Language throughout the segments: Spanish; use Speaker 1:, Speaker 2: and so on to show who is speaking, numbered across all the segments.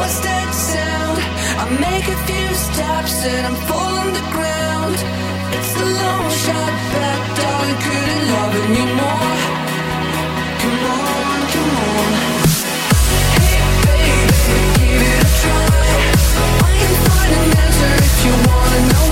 Speaker 1: That sound? I make a few steps and I'm falling the ground. It's a long shot, but darling, couldn't love anymore. Come on, come on. Hey, baby, give it a try. I can find an answer if you wanna know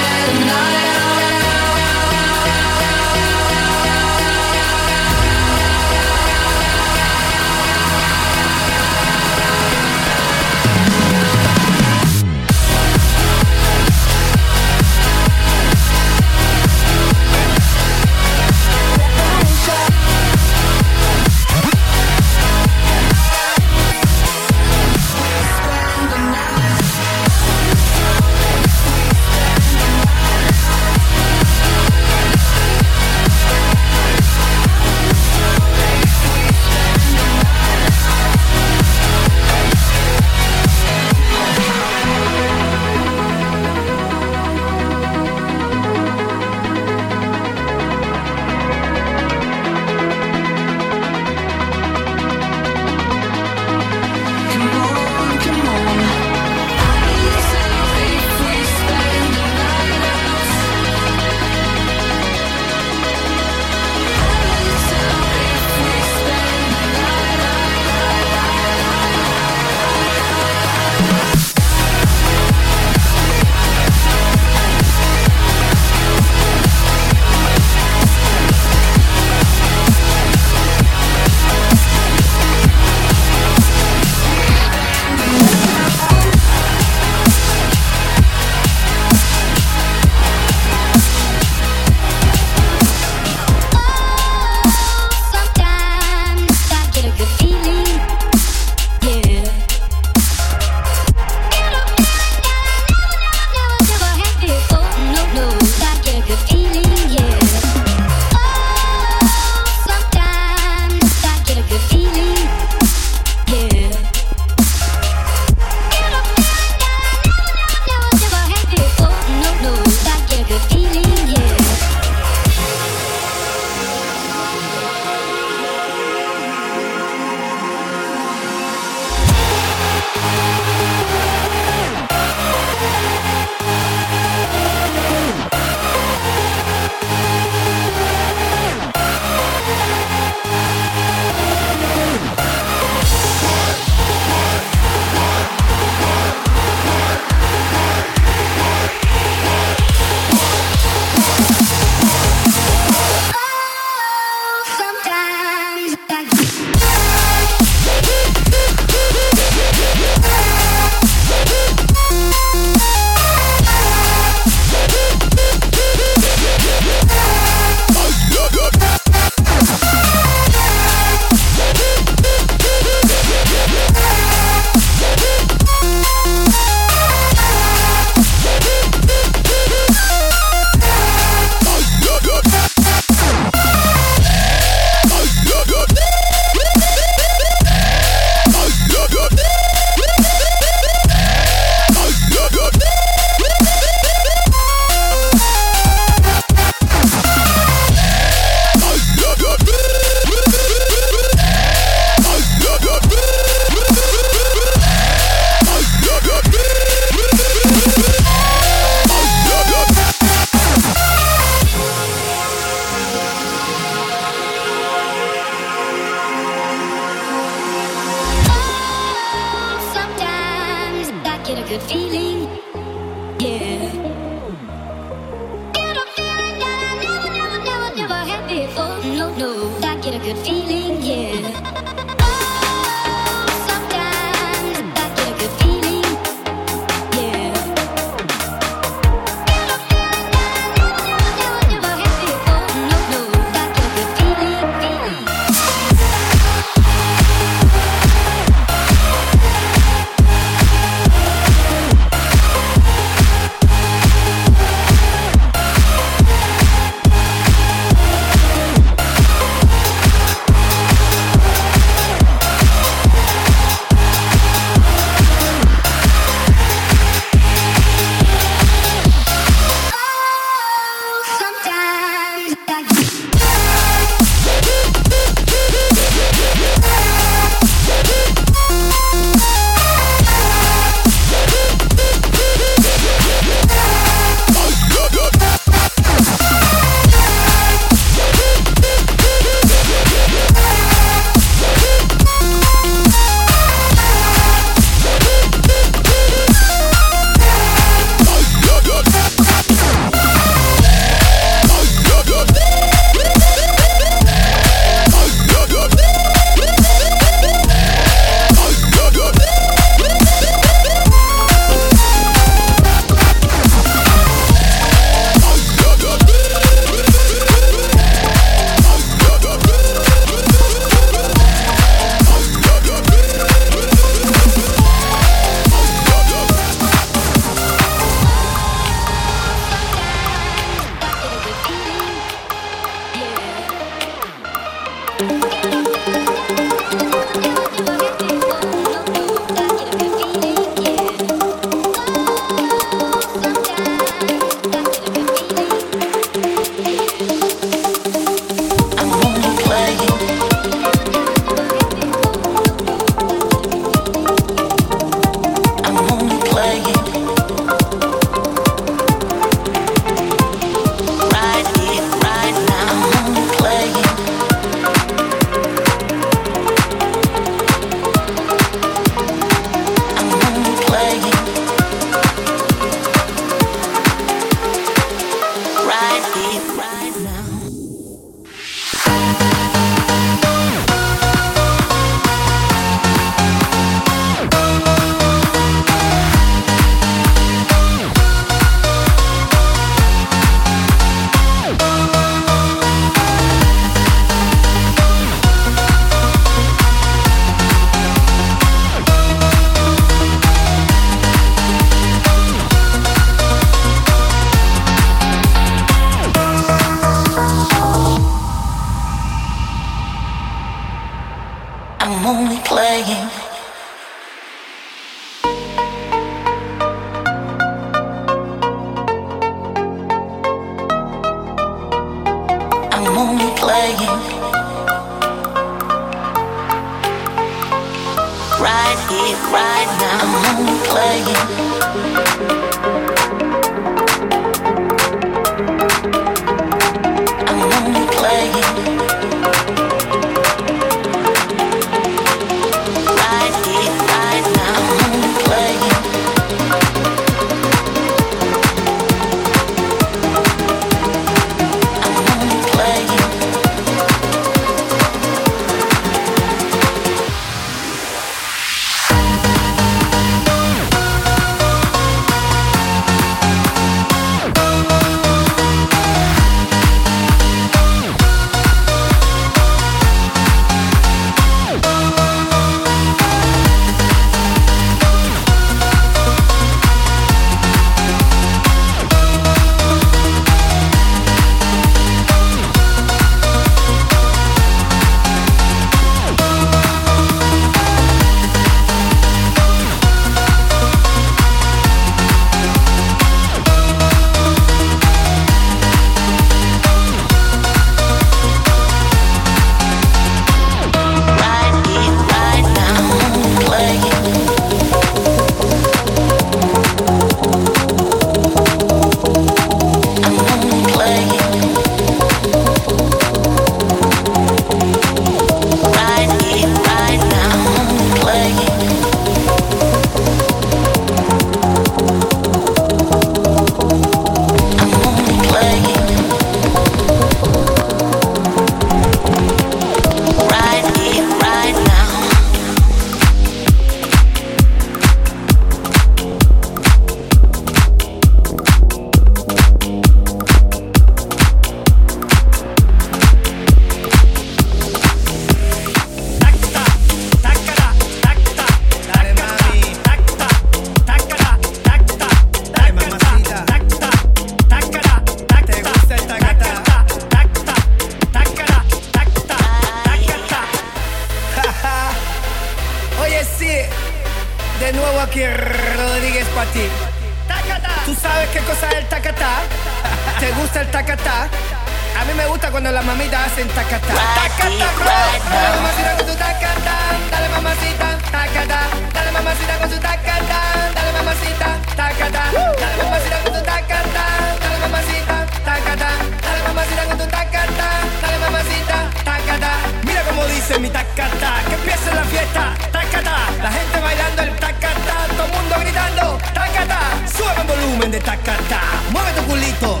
Speaker 2: gusta cuando las mamitas hacen tacatá. Tacatá, bro. Dale mamacita con tu tacatá. Dale mamacita, tacatá. Dale mamacita con tu tacatá. Dale mamacita, tacatá. Dale mamacita con tu tacatá. Dale mamacita, tacatá. Dale mamacita con tu tacatá. Dale mamacita, tacatá. Mira cómo dice mi tacatá. Que empiece la fiesta. Tacatá. La gente bailando el tacatá. Todo el mundo gritando. Tacatá. Sube el volumen de tacatá. Mueve tu culito.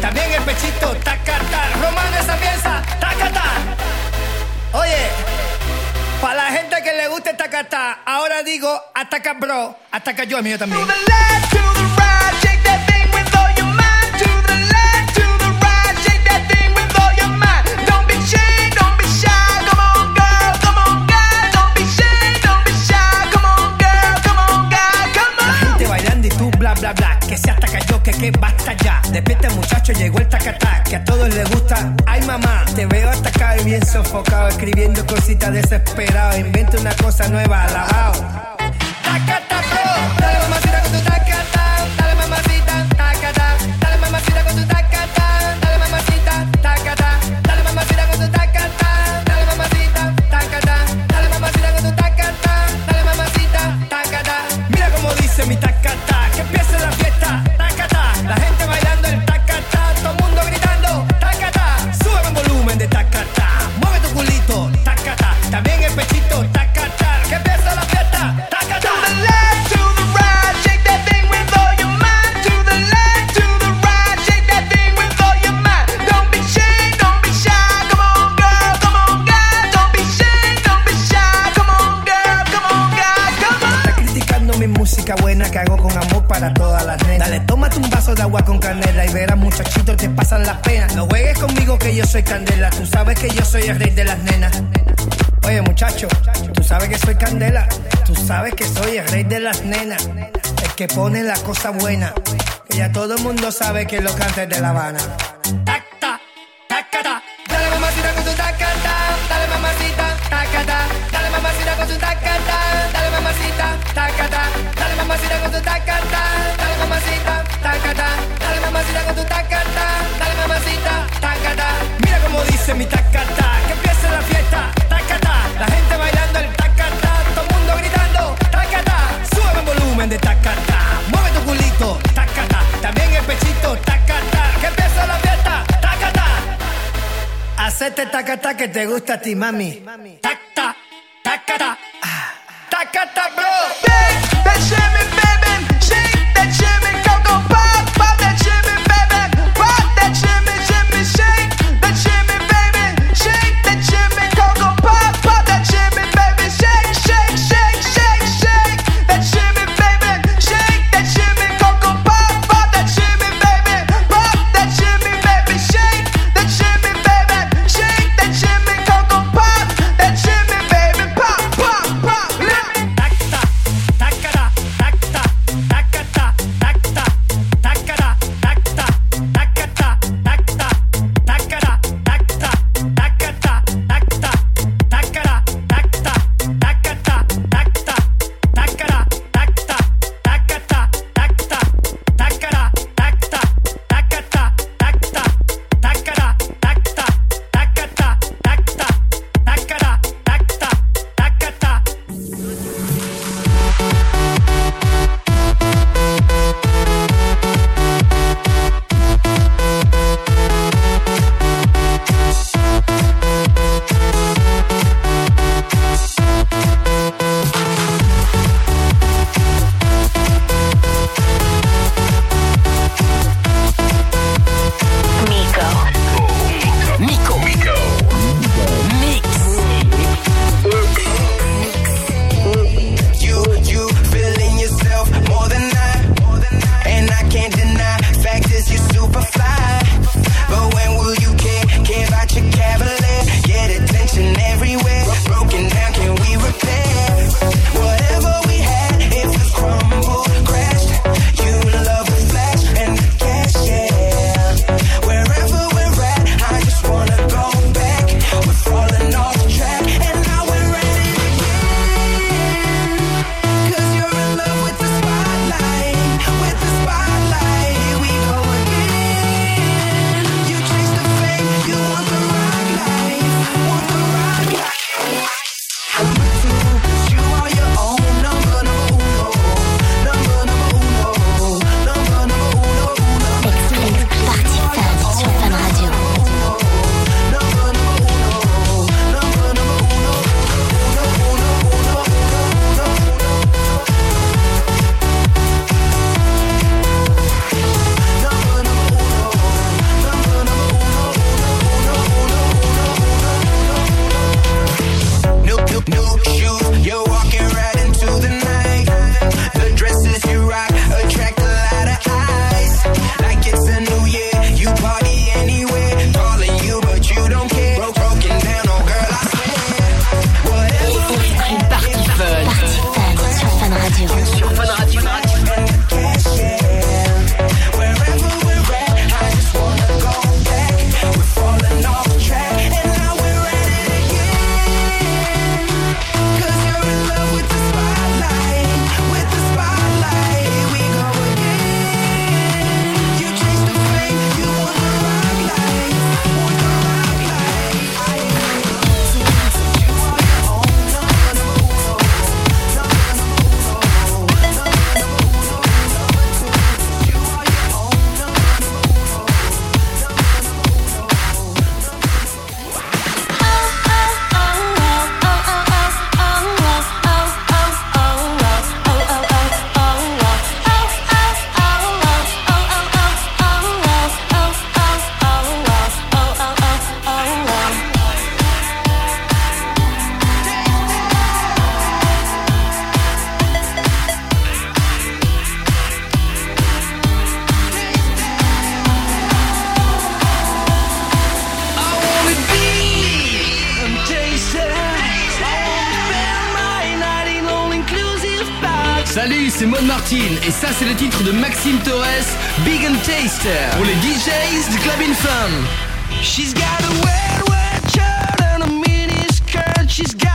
Speaker 2: También el pechito. Tacatá. Romano esa pieza. Tacatá. Oye. Para la gente que le guste tacatá, ahora digo ataca bro, ataca yo el mío también. Desesperado. Inventa una cosa nueva. Pasan las penas. No juegues conmigo que yo soy candela, tú sabes que yo soy el rey de las nenas. Oye muchacho, tú sabes que soy candela, tú sabes que soy el rey de las nenas, el que pone la cosa buena, que ya todo el mundo sabe que lo canta es de La Habana. Tacta, tacata, dale mamacita con tu tacata, dale mamacita, tacata, dale mamacita con tu tacata, dale mamacita, tacata, dale mamacita con tu tacata, dale mamacita, tacata, dale mamacita con tu tacata, Dice mi tacata, que empiece la fiesta, tacata, la gente bailando el tacata, todo el mundo gritando, tacata, sube el volumen de tacata, mueve tu culito, tacata, también el pechito, tacata, que empiece la fiesta, tacata. Hacete tacata que te gusta a ti, mami. Tacta, tacata, ah, tacata, bro.
Speaker 3: Et ça, c'est le titre de Maxime Torres, Big and Taster. Pour les DJs du Club Infam.
Speaker 1: She's got a shirt and a mini skirt.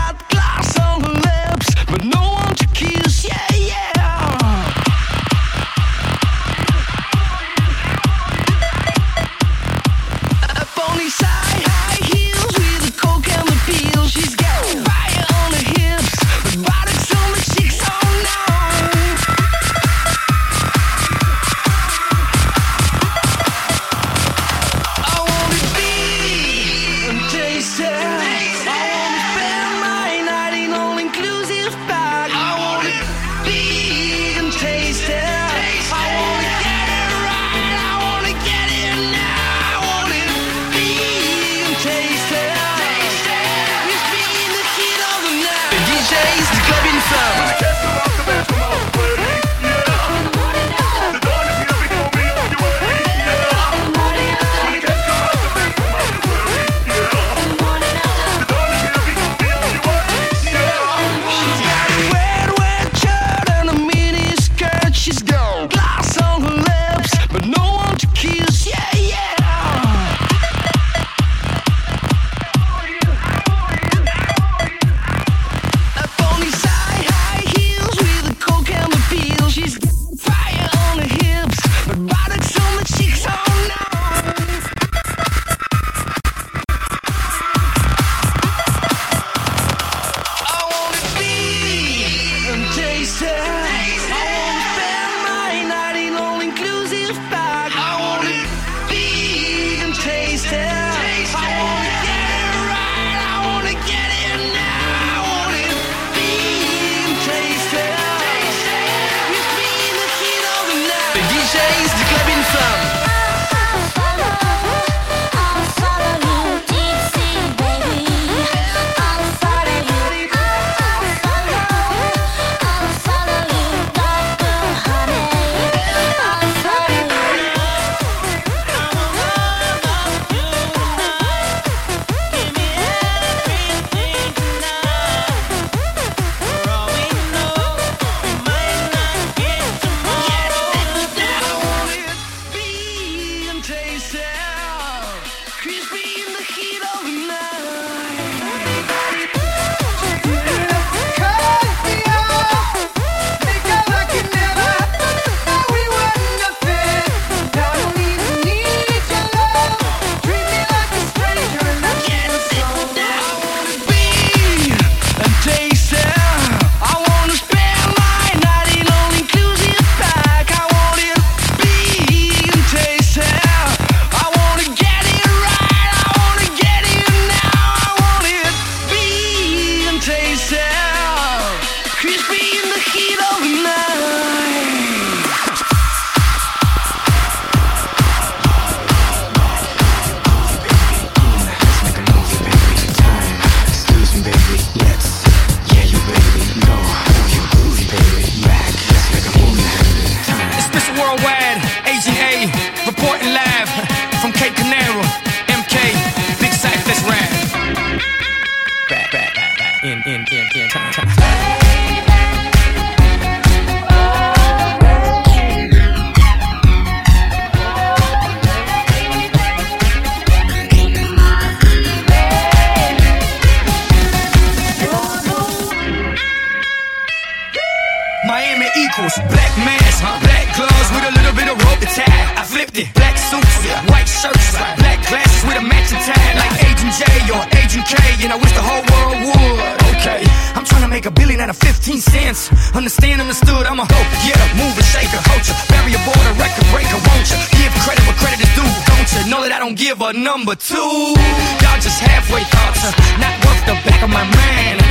Speaker 4: number two. Y'all just halfway thoughts are not worth the back of my mind.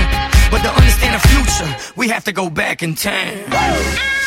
Speaker 4: But to understand the future, we have to go back in time.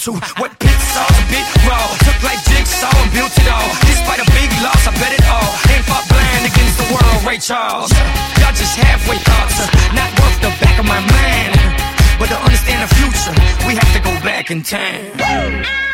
Speaker 4: to. what pit saws a bit raw. Took like jigsaw and built it all. Despite a big loss, I bet it all. Ain't fought blind against the world, Ray Charles. Y'all just halfway thoughts, uh, not worth the back of my mind. But to understand the future, we have to go back in time.